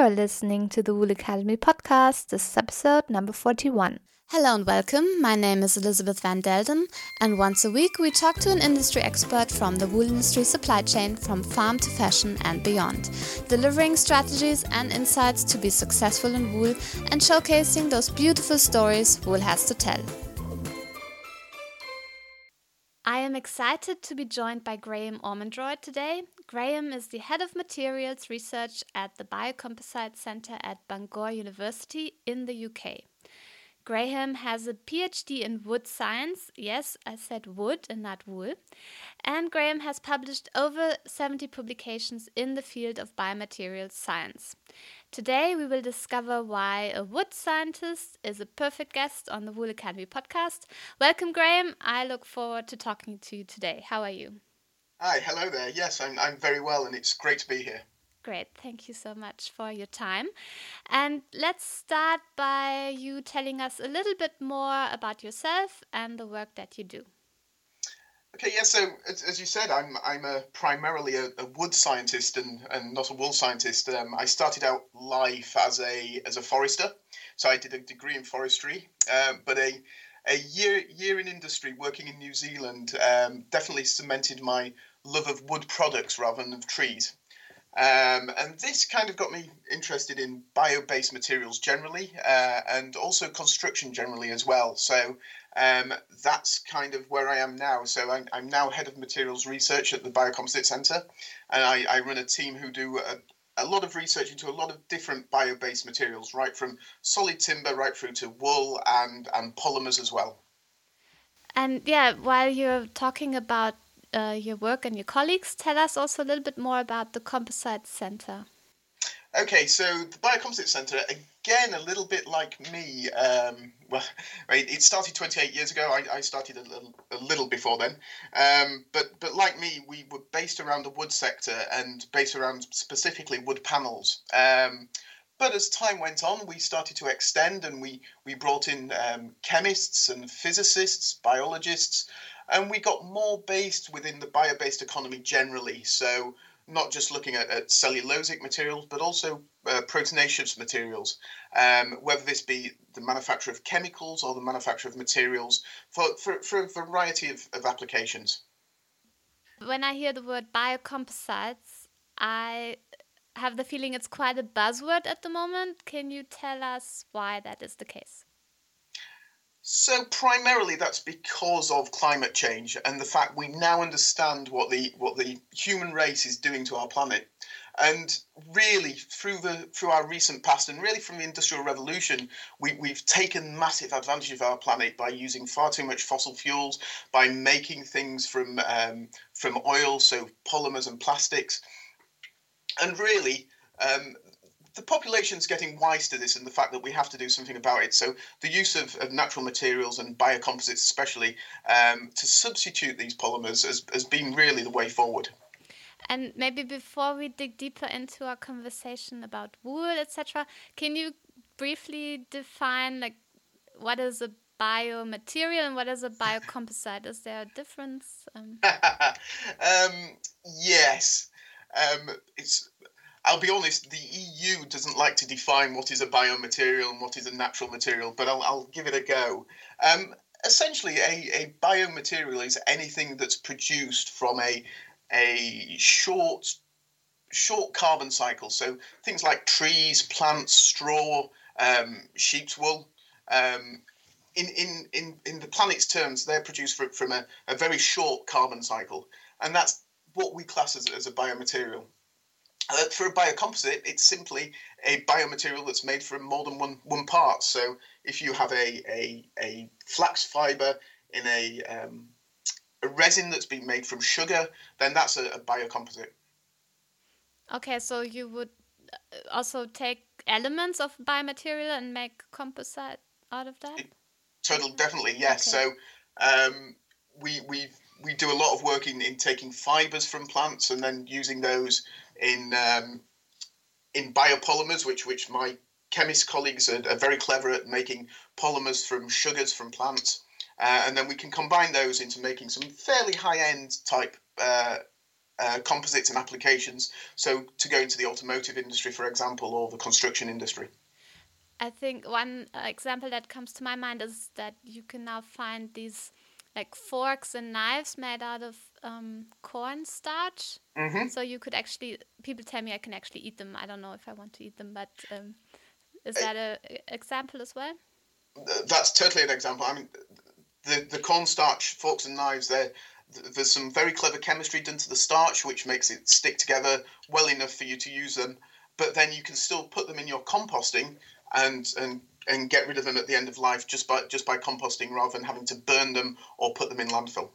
You're listening to the Wool Academy podcast. This is episode number 41. Hello and welcome. My name is Elizabeth Van Delden, and once a week we talk to an industry expert from the wool industry supply chain from farm to fashion and beyond, delivering strategies and insights to be successful in wool and showcasing those beautiful stories wool has to tell. I am excited to be joined by Graham Ormondroyd today. Graham is the head of materials research at the Biocomposite Centre at Bangor University in the UK. Graham has a PhD in wood science. Yes, I said wood and not wool. And Graham has published over 70 publications in the field of biomaterials science. Today, we will discover why a wood scientist is a perfect guest on the Wool Academy podcast. Welcome, Graham. I look forward to talking to you today. How are you? Hi, hello there. Yes, I'm, I'm very well, and it's great to be here. Great. Thank you so much for your time. And let's start by you telling us a little bit more about yourself and the work that you do. Okay, yeah. So as, as you said, I'm I'm a primarily a, a, wood scientist and, and not a wool scientist. Um, I started out life as a as a forester, so I did a degree in forestry. Um, but a a year year in industry working in New Zealand um, definitely cemented my love of wood products rather than of trees. Um, and this kind of got me interested in bio based materials generally uh, and also construction generally as well. So um, that's kind of where I am now. So I'm, I'm, now head of materials research at the Biocomposite Centre, and I, I run a team who do a, a lot of research into a lot of different bio based materials, right from solid timber right through to wool and, and polymers as well. And yeah, while you're talking about uh, your work and your colleagues. Tell us also a little bit more about the Composite Center. Okay, so the Biocomposite Center, again, a little bit like me. Um, well, it started 28 years ago. I, I started a little, a little before then. Um, but, but like me, we were based around the wood sector and based around specifically wood panels. Um, but as time went on, we started to extend and we, we brought in um, chemists and physicists, biologists, and we got more based within the bio-based economy generally. So not just looking at, at cellulosic materials, but also uh, proteinaceous materials, um, whether this be the manufacture of chemicals or the manufacture of materials for, for, for a variety of, of applications. When I hear the word biocomposites, I have the feeling it's quite a buzzword at the moment. Can you tell us why that is the case? So primarily that's because of climate change and the fact we now understand what the what the human race is doing to our planet. And really through the through our recent past and really from the industrial revolution, we, we've taken massive advantage of our planet by using far too much fossil fuels, by making things from um, from oil, so polymers and plastics. And really, um, the population's getting wise to this and the fact that we have to do something about it. So the use of, of natural materials and biocomposites, especially um, to substitute these polymers, has, has been really the way forward. And maybe before we dig deeper into our conversation about wool, etc., can you briefly define like what is a biomaterial and what is a biocomposite? is there a difference? Um... um, yes, um, it's I'll be honest, the EU doesn't like to define what is a biomaterial and what is a natural material, but I'll, I'll give it a go. Um, essentially, a, a biomaterial is anything that's produced from a, a short short carbon cycle. So things like trees, plants, straw, um, sheep's wool. Um, in, in, in, in the planet's terms, they're produced from, a, a very short carbon cycle. And that's what we class as, as a biomaterial. Uh, for a biocomposite, it's simply a biomaterial that's made from more than one, one part. So if you have a, a, a flax fiber in a, um, a resin that's been made from sugar, then that's a, a biocomposite. Okay, so you would uh, also take elements of biomaterial and make composite out of that? Total, definitely, yes. Okay. So um, we we we do a lot of work in, in taking fibers from plants and then using those in um, in biopolymers, which which my chemist colleagues are, are, very clever at making polymers from sugars from plants, uh, and then we can combine those into making some fairly high end type uh, uh, composites and applications. So to go into the automotive industry, for example, or the construction industry. I think one uh, example that comes to my mind is that you can now find these like forks and knives made out of um, cornstarch. Mm-hmm. So you could actually, people tell me I can actually eat them. I don't know if I want to eat them, but um, is that a, a example as well? That's totally an example. I mean, the the cornstarch forks and knives. There, there's some very clever chemistry done to the starch, which makes it stick together well enough for you to use them. But then you can still put them in your composting and and and get rid of them at the end of life just by just by composting rather than having to burn them or put them in landfill.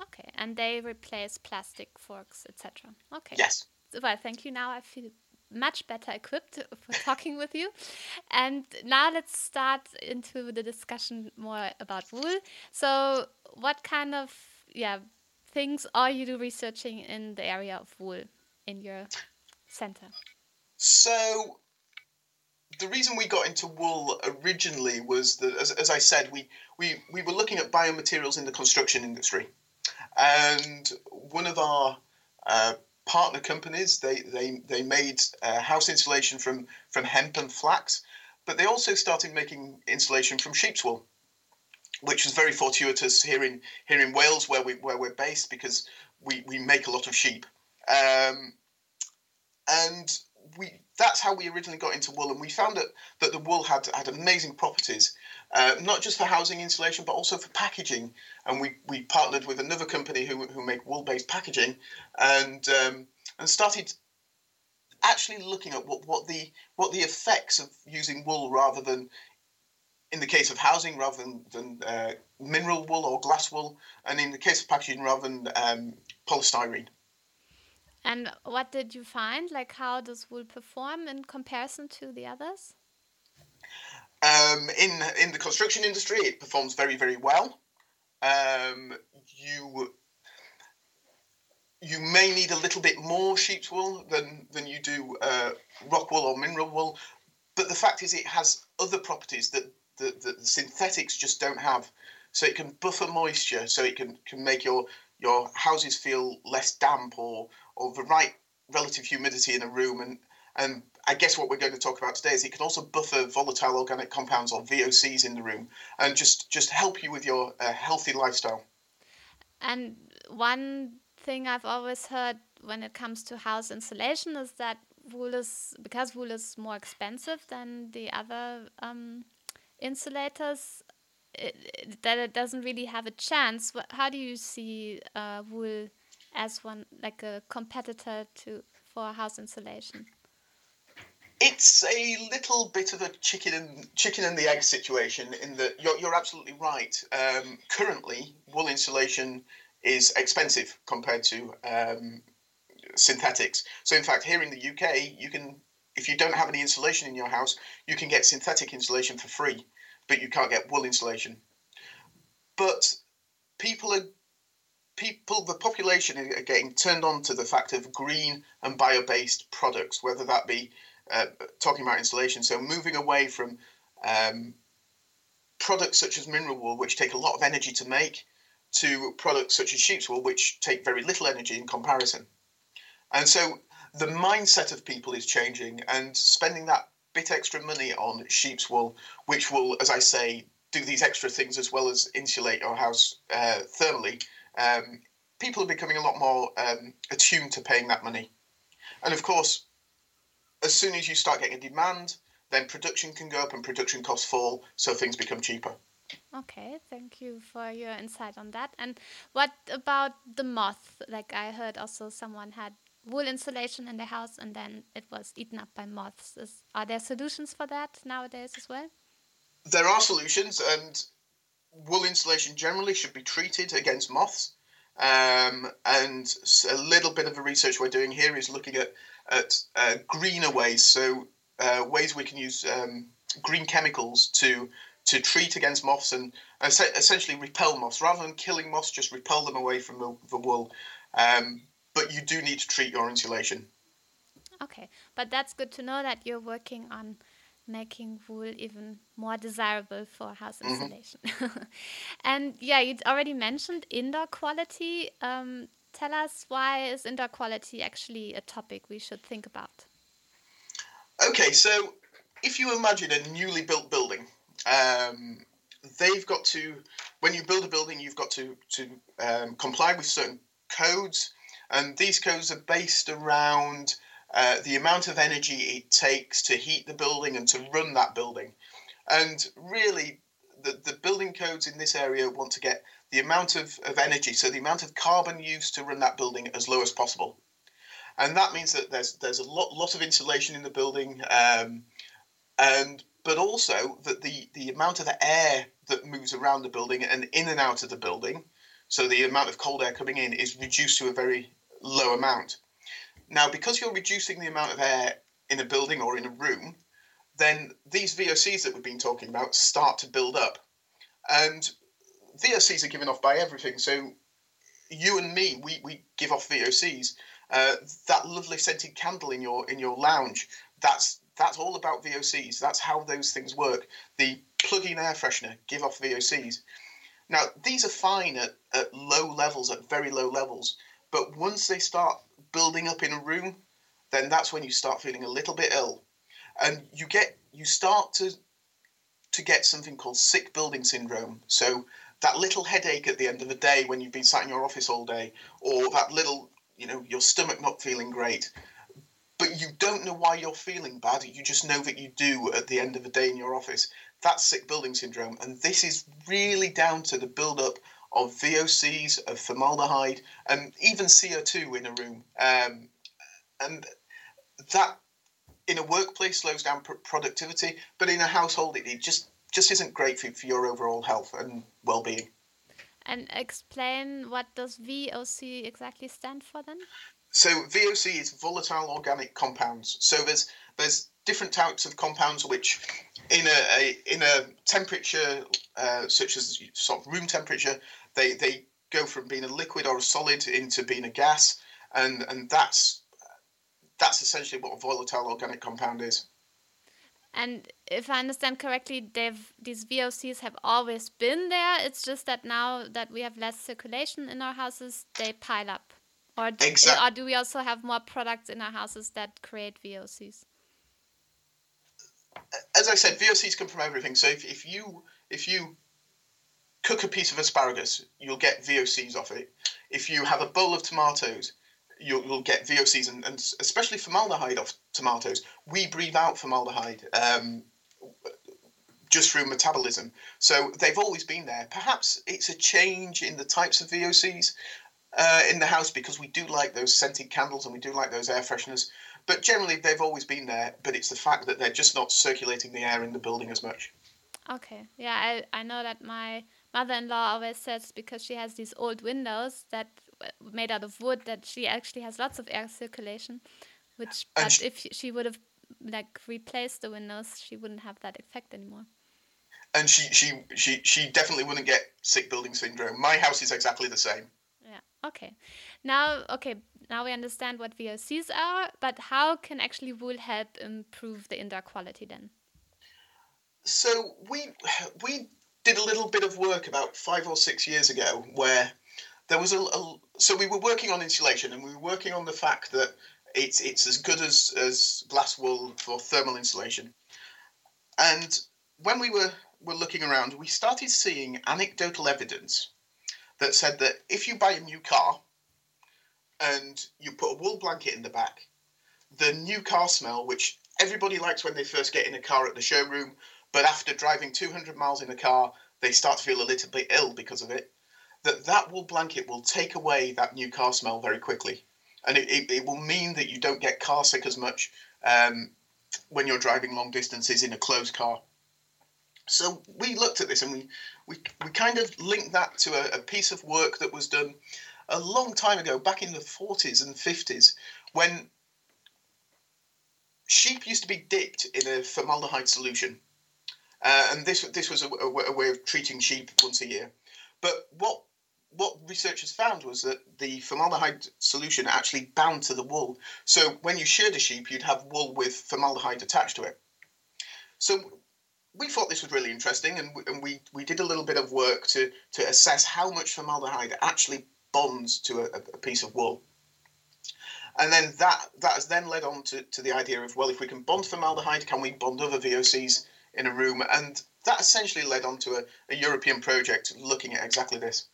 Okay, and they replace plastic forks, etc. Okay. Yes. Well, thank you. Now I feel much better equipped for talking with you. And now let's start into the discussion more about wool. So, what kind of yeah things are you researching in the area of wool in your center? So, the reason we got into wool originally was that, as, as I said, we, we, we were looking at biomaterials in the construction industry. And one of our uh, partner companies, they, they, they made uh, house insulation from, from hemp and flax, but they also started making insulation from sheep's wool, which was very fortuitous here in, here in Wales, where, we, where we're based, because we, we make a lot of sheep. Um, and we that's how we originally got into wool, and we found that, that the wool had had amazing properties, uh, not just for housing insulation, but also for packaging. And we, we partnered with another company who, who make wool based packaging, and um, and started actually looking at what, what the what the effects of using wool rather than in the case of housing rather than, than uh, mineral wool or glass wool, and in the case of packaging rather than um, polystyrene. And what did you find? Like, how does wool perform in comparison to the others? Um, in in the construction industry, it performs very very well. Um, you you may need a little bit more sheep's wool than than you do uh, rock wool or mineral wool, but the fact is, it has other properties that the, the synthetics just don't have. So it can buffer moisture, so it can can make your your houses feel less damp or or the right relative humidity in a room and and I guess what we're going to talk about today is it can also buffer volatile organic compounds or VOCs in the room and just just help you with your uh, healthy lifestyle. And one thing I've always heard when it comes to house insulation is that wool is because wool is more expensive than the other um, insulators. It, that it doesn't really have a chance. How do you see uh, wool as one like a competitor to for house insulation? It's a little bit of a chicken and chicken and the egg situation in that you're, you're absolutely right. Um, currently, wool insulation is expensive compared to um, synthetics. So, in fact, here in the UK, you can, if you don't have any insulation in your house, you can get synthetic insulation for free, but you can't get wool insulation. But people are people, the population are getting turned on to the fact of green and bio-based products, whether that be uh, talking about insulation, so moving away from um, products such as mineral wool, which take a lot of energy to make, to products such as sheep's wool, which take very little energy in comparison. And so the mindset of people is changing, and spending that bit extra money on sheep's wool, which will, as I say, do these extra things as well as insulate your house uh, thermally, um, people are becoming a lot more um, attuned to paying that money. And of course, as soon as you start getting a demand, then production can go up and production costs fall, so things become cheaper. Okay, thank you for your insight on that. And what about the moth? Like I heard also someone had wool insulation in their house and then it was eaten up by moths. Is, are there solutions for that nowadays as well? There are solutions, and wool insulation generally should be treated against moths. Um, and a little bit of the research we're doing here is looking at at uh, greener ways, so uh, ways we can use um, green chemicals to to treat against moths and essentially repel moths rather than killing moths. Just repel them away from the, the wool. Um, but you do need to treat your insulation. Okay, but that's good to know that you're working on making wool even more desirable for house insulation. Mm-hmm. and yeah, you already mentioned indoor quality. Um, tell us why is indoor quality actually a topic we should think about? Okay, so if you imagine a newly built building, um, they've got to when you build a building, you've got to to um, comply with certain codes, and these codes are based around uh, the amount of energy it takes to heat the building and to run that building. And really, the, the building codes in this area want to get the amount of, of energy, so the amount of carbon used to run that building as low as possible. And that means that there's there's a lot lot of insulation in the building, um, and but also that the, the amount of the air that moves around the building and in and out of the building, so the amount of cold air coming in is reduced to a very low amount. Now, because you're reducing the amount of air in a building or in a room, then these VOCs that we've been talking about start to build up. And VOCs are given off by everything. So you and me, we, we give off VOCs. Uh, that lovely scented candle in your in your lounge, that's that's all about VOCs. That's how those things work. The plug-in air freshener give off VOCs. Now these are fine at, at low levels, at very low levels, but once they start building up in a room, then that's when you start feeling a little bit ill and you get you start to to get something called sick building syndrome. So that little headache at the end of the day when you've been sat in your office all day, or that little you know your stomach not feeling great, but you don't know why you're feeling bad. You just know that you do at the end of the day in your office. That's sick building syndrome, and this is really down to the build-up of VOCs, of formaldehyde, and even CO2 in a room. Um, and that in a workplace slows down pr- productivity, but in a household it, it just just isn't great for, for your overall health and well-being. And explain what does VOC exactly stand for then? So VOC is volatile organic compounds. So there's there's different types of compounds which, in a, a in a temperature uh, such as sort of room temperature, they they go from being a liquid or a solid into being a gas, and and that's that's essentially what a volatile organic compound is. And if I understand correctly, they've these VOCs have always been there. It's just that now that we have less circulation in our houses, they pile up. Or do, exactly. or do we also have more products in our houses that create VOCs? As I said, VOCs come from everything. So if, if you if you cook a piece of asparagus, you'll get VOCs off it. If you have a bowl of tomatoes, you'll, you'll get VOCs and, and especially formaldehyde off tomatoes. We breathe out formaldehyde um, just through metabolism. So they've always been there. Perhaps it's a change in the types of VOCs uh, in the house because we do like those scented candles and we do like those air fresheners. But generally, they've always been there. But it's the fact that they're just not circulating the air in the building as much. Okay. Yeah, I, I know that my mother in law always says because she has these old windows that made out of wood that she actually has lots of air circulation, which but she, if she would have like replaced the windows, she wouldn't have that effect anymore. And she she she she definitely wouldn't get sick building syndrome. My house is exactly the same. Yeah. Okay. Now, okay. Now we understand what VOCs are, but how can actually wool help improve the indoor quality then? So we we did a little bit of work about five or six years ago where there was a, a, so we were working on insulation and we were working on the fact that it's it's as good as as glass wool for thermal insulation. And when we were were looking around we started seeing anecdotal evidence that said that if you buy a new car and you put a wool blanket in the back the new car smell which everybody likes when they first get in a car at the showroom but after driving 200 miles in a car they start to feel a little bit ill because of it that that wool blanket will take away that new car smell very quickly. And it, it, it will mean that you don't get car sick as much um, when you're driving long distances in a closed car. So we looked at this and we, we, we kind of linked that to a, a piece of work that was done a long time ago, back in the 40s and 50s, when sheep used to be dipped in a formaldehyde solution. Uh, and this this was a, a, a, way of treating sheep once a year. But what what researchers found was that the formaldehyde solution actually bound to the wool. So when you sheared a sheep, you'd have wool with formaldehyde attached to it. So we thought this was really interesting, and we, and we, we did a little bit of work to, to assess how much formaldehyde actually bonds to a, a piece of wool. And then that that has then led on to, to the idea of well, if we can bond formaldehyde, can we bond other VOCs in a room? And that essentially led on to a, a European project looking at exactly this.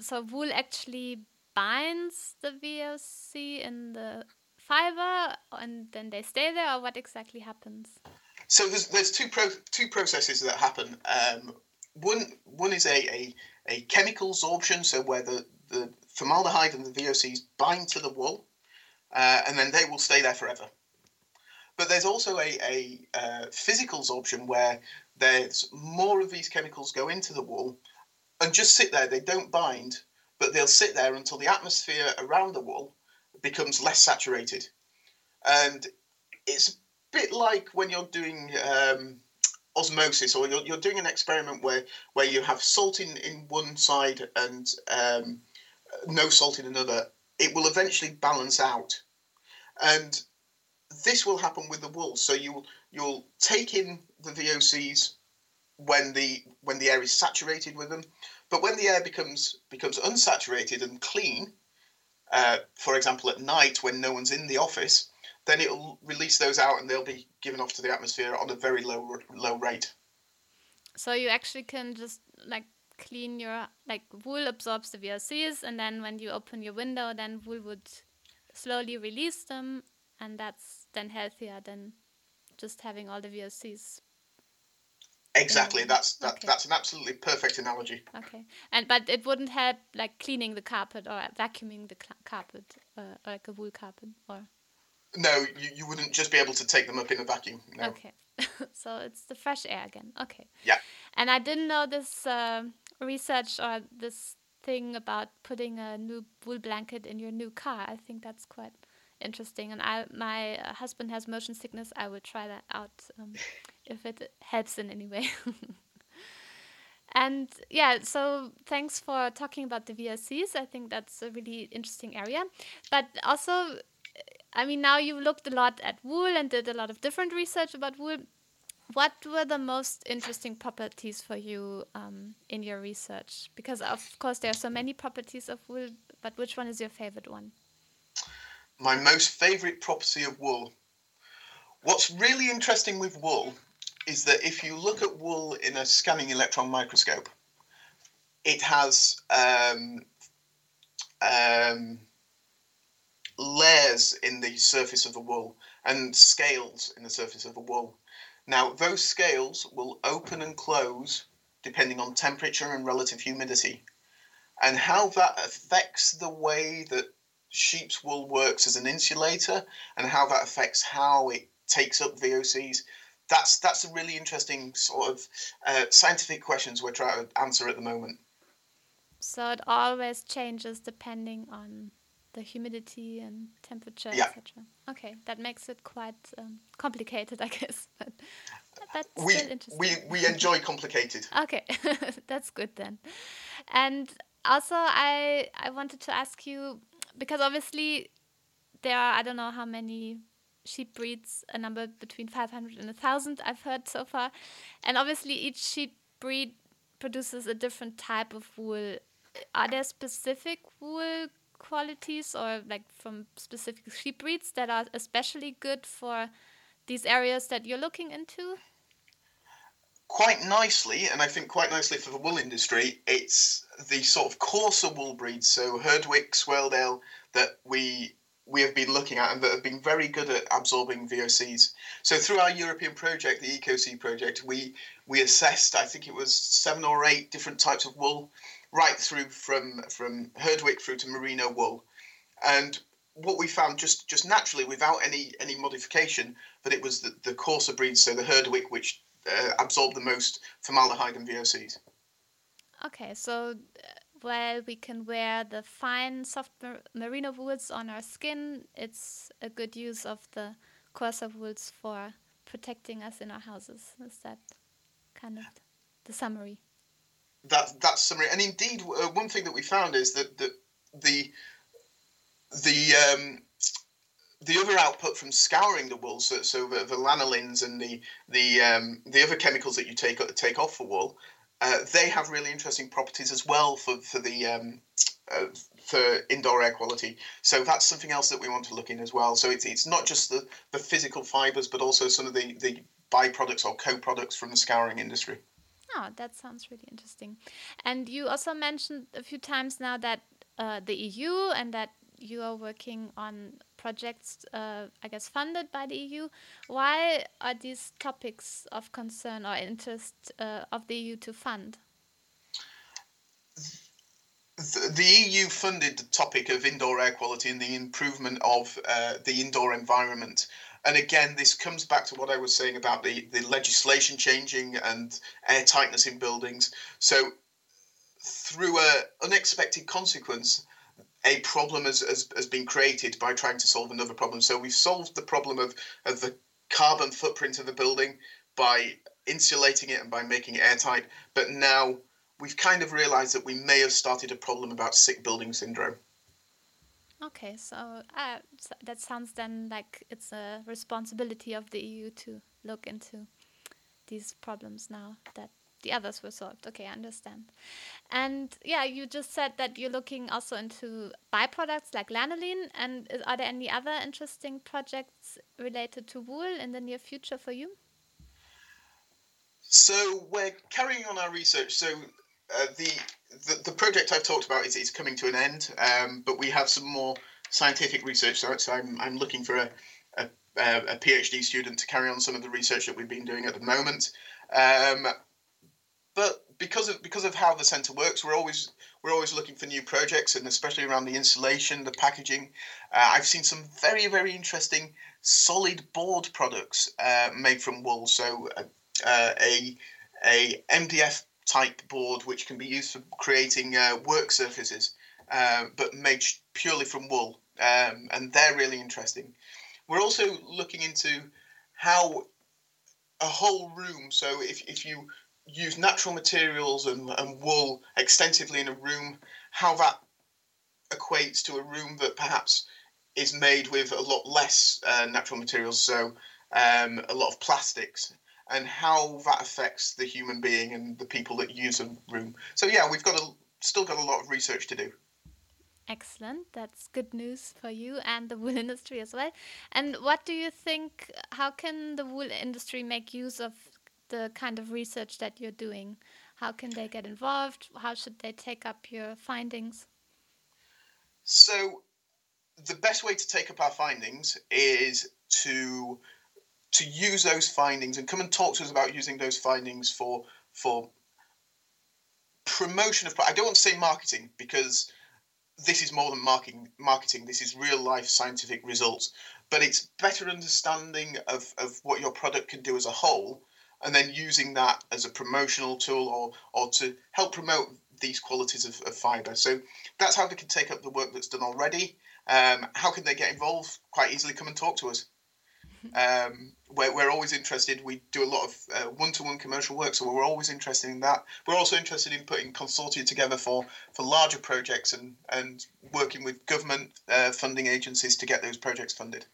So wool actually binds the VOC in the fiber, and then they stay there, or what exactly happens? So there's there's two pro, two processes that happen. Um, one one is a, a a chemical sorption, so where the, the formaldehyde and the VOCs bind to the wool uh, and then they will stay there forever. But there's also a, a uh, physical absorption where there's more of these chemicals go into the wool and just sit there. They don't bind, but they'll sit there until the atmosphere around the wool becomes less saturated. And it's a bit like when you're doing um, osmosis or you're, you're doing an experiment where, where you have salt in, in one side and um, no salt in another it will eventually balance out. And this will happen with the wool. So you'll you'll take in the VOCs when the when the air is saturated with them, but when the air becomes becomes unsaturated and clean, uh, for example at night when no one's in the office, then it'll release those out and they'll be given off to the atmosphere on a very low low rate. So you actually can just like clean your like wool absorbs the VOCs, and then when you open your window, then wool would slowly release them, and that's then healthier than just having all the VOCs. Exactly. That's that, okay. That's an absolutely perfect analogy. Okay, and but it wouldn't help like cleaning the carpet or vacuuming the carpet, uh, like a wool carpet, or. No, you, you wouldn't just be able to take them up in a vacuum. No. Okay, so it's the fresh air again. Okay. Yeah. And I didn't know this. Uh, research or this thing about putting a new wool blanket in your new car. I think that's quite interesting. And I, my husband has motion sickness. I will try that out um, if it helps in any way. and yeah, so thanks for talking about the VOCs. I think that's a really interesting area. But also, I mean, now you looked a lot at wool and did a lot of different research about wool. What were the most interesting properties for you um, in your research? Because of course there are so many properties of wool, but which one is your favorite one? My most favorite property of wool. What's really interesting with wool is that if you look at wool in a scanning electron microscope, it has um, um, layers in the surface of the wool and scales in the surface of the wool. Now, those scales will open and close depending on temperature and relative humidity. And how that affects the way that sheep's wool works as an insulator and how that affects how it takes up VOCs, that's, that's a really interesting sort of uh, scientific questions we're trying to answer at the moment. So it always changes depending on the humidity and temperature, yeah. etc. Okay, that makes it quite um, complicated, I guess. But that's we, still interesting. We we enjoy complicated. okay, that's good then. And also, I I wanted to ask you because obviously there are I don't know how many sheep breeds, a number between 500 and 1,000 I've heard so far, and obviously each sheep breed produces a different type of wool. Are there specific wool qualities or like from specific sheep breeds that are especially good for these areas that you're looking into? Quite nicely, and I think quite nicely for the wool industry, it's the sort of coarser wool breeds, so Herdwick, Swaledale, that we we have been looking at and that have been very good at absorbing VOCs. So through our European project, the EcoSEE project, we we assessed, I think it was seven or eight different types of wool right through from from Herdwick through to merino wool, and what we found just just naturally without any any modification that it was the, the coarser breeds, so the Herdwick, which uh, absorbed the most formaldehyde and VOCs. Okay, so while we can wear the fine soft mer merino wools on our skin, it's a good use of the coarser wools for protecting us in our houses. Is that kind of the summary? that that's summary. And indeed, uh, one thing that we found is that the the the um, the other output from scouring the wool, so, so the, the lanolins and the the um, the other chemicals that you take take off the wool, uh, they have really interesting properties as well for for the um, uh, for indoor air quality. So that's something else that we want to look in as well. So it's, it's not just the, the physical fibers, but also some of the, the byproducts or co-products from the scouring industry. Oh, that sounds really interesting. And you also mentioned a few times now that uh, the EU and that you are working on projects, uh, I guess, funded by the EU. Why are these topics of concern or interest uh, of the EU to fund? The EU funded the topic of indoor air quality and the improvement of uh, the indoor environment. And again, this comes back to what I was saying about the, the legislation changing and air tightness in buildings. So, through an unexpected consequence, a problem has, has, has been created by trying to solve another problem. So we've solved the problem of, of the carbon footprint of the building by insulating it and by making it airtight. But now we've kind of realized that we may have started a problem about sick building syndrome. Okay, so uh, that sounds then like it's a responsibility of the EU to look into these problems now that the others were solved. Okay, I understand. And yeah, you just said that you're looking also into byproducts like lanolin. And is, are there any other interesting projects related to wool in the near future for you? So we're carrying on our research. So uh, the, the, the project I've talked about is, is coming to an end, um, but we have some more scientific research. So, so I'm I'm looking for a, a a PhD student to carry on some of the research that we've been doing at the moment. Um, but because of because of how the centre works, we're always we're always looking for new projects, and especially around the insulation, the packaging. Uh, I've seen some very very interesting solid board products uh, made from wool. So uh, uh a a MDF type board which can be used for creating uh, work surfaces, uh, but made purely from wool, um, and they're really interesting. We're also looking into how a whole room. So if if you use natural materials and, and wool extensively in a room, how that equates to a room that perhaps is made with a lot less uh, natural materials, so um, a lot of plastics, and how that affects the human being and the people that use a room. So yeah, we've got a, still got a lot of research to do. Excellent. That's good news for you and the wool industry as well. And what do you think? How can the wool industry make use of the kind of research that you're doing? How can they get involved? How should they take up your findings? So, the best way to take up our findings is to to use those findings and come and talk to us about using those findings for for promotion of. I don't want to say marketing because this is more than marketing. Marketing. This is real life scientific results. But it's better understanding of, of what your product can do as a whole and then using that as a promotional tool or or to help promote these qualities of, of fiber. So that's how they can take up the work that's done already. Um, how can they get involved? Quite easily come and talk to us. Um, we're, we're always interested. We do a lot of uh, one-to-one commercial work, so we're always interested in that. We're also interested in putting consortia together for, for larger projects and, and working with government uh, funding agencies to get those projects funded.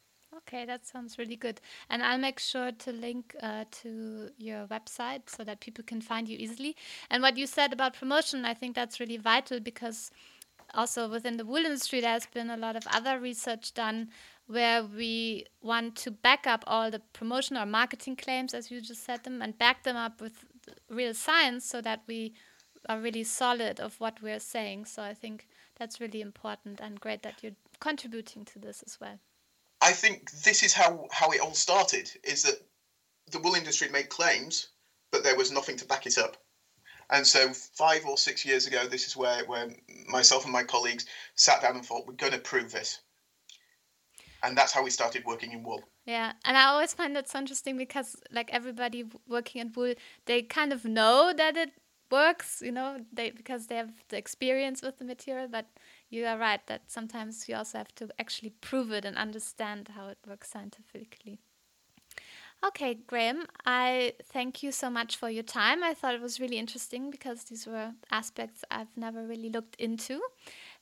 Okay, that sounds really good. And I'll make sure to link uh, to your website so that people can find you easily. And what you said about promotion, I think that's really vital because also within the wool industry, there's been a lot of other research done where we want to back up all the promotion or marketing claims, as you just said them, and back them up with real science so that we are really solid of what we're saying. So I think that's really important and great that you're contributing to this as well. I think this is how, how it all started is that the wool industry made claims, but there was nothing to back it up. And so five or six years ago, this is where, where myself and my colleagues sat down and thought, we're going to prove this. And that's how we started working in wool. Yeah, and I always find that so interesting because, like everybody working in wool, they kind of know that it works, you know, they because they have the experience with the material, but you are right that sometimes you also have to actually prove it and understand how it works scientifically. Okay, Graham, I thank you so much for your time. I thought it was really interesting because these were aspects I've never really looked into.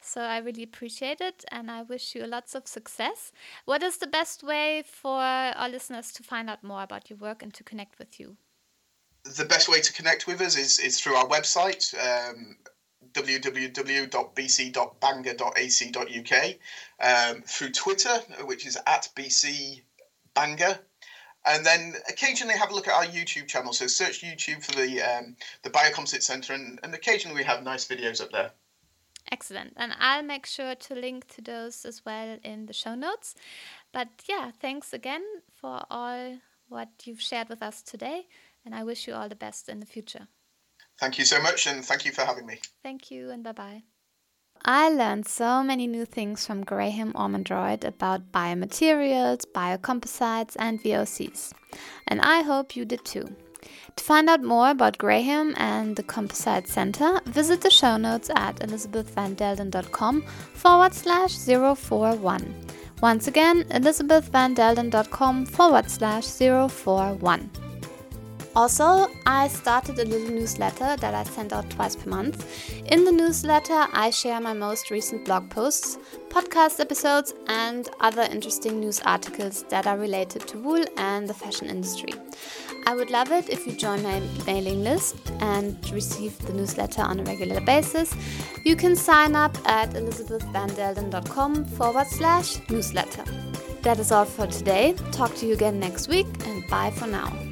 So I really appreciate it and I wish you lots of success. What is the best way for our listeners to find out more about your work and to connect with you? The best way to connect with us is, is through our website. Um, www.bc.bangor.ac.uk, um, through Twitter, which is at BC Bangor, and then occasionally have a look at our YouTube channel. So search YouTube for the um, the Biocomposite Centre, and, and occasionally we have nice videos up there. Excellent. And I'll make sure to link to those as well in the show notes. But yeah, thanks again for all what you've shared with us today. And I wish you all the best in the future. Thank you so much, and thank you for having me. Thank you, and bye bye. I learned so many new things from Graham Ormondroyd about biomaterials, biocomposites, and VOCs. And I hope you did too. To find out more about Graham and the Composite Center, visit the show notes at elizabethvandelden.com forward slash 041. Once again, elizabethvandelden.com forward slash 041. Also, I started a little newsletter that I send out twice per month. In the newsletter, I share my most recent blog posts, podcast episodes, and other interesting news articles that are related to wool and the fashion industry. I would love it if you join my mailing list and receive the newsletter on a regular basis. You can sign up at elizabethvandelden.com forward slash newsletter. That is all for today. Talk to you again next week and bye for now.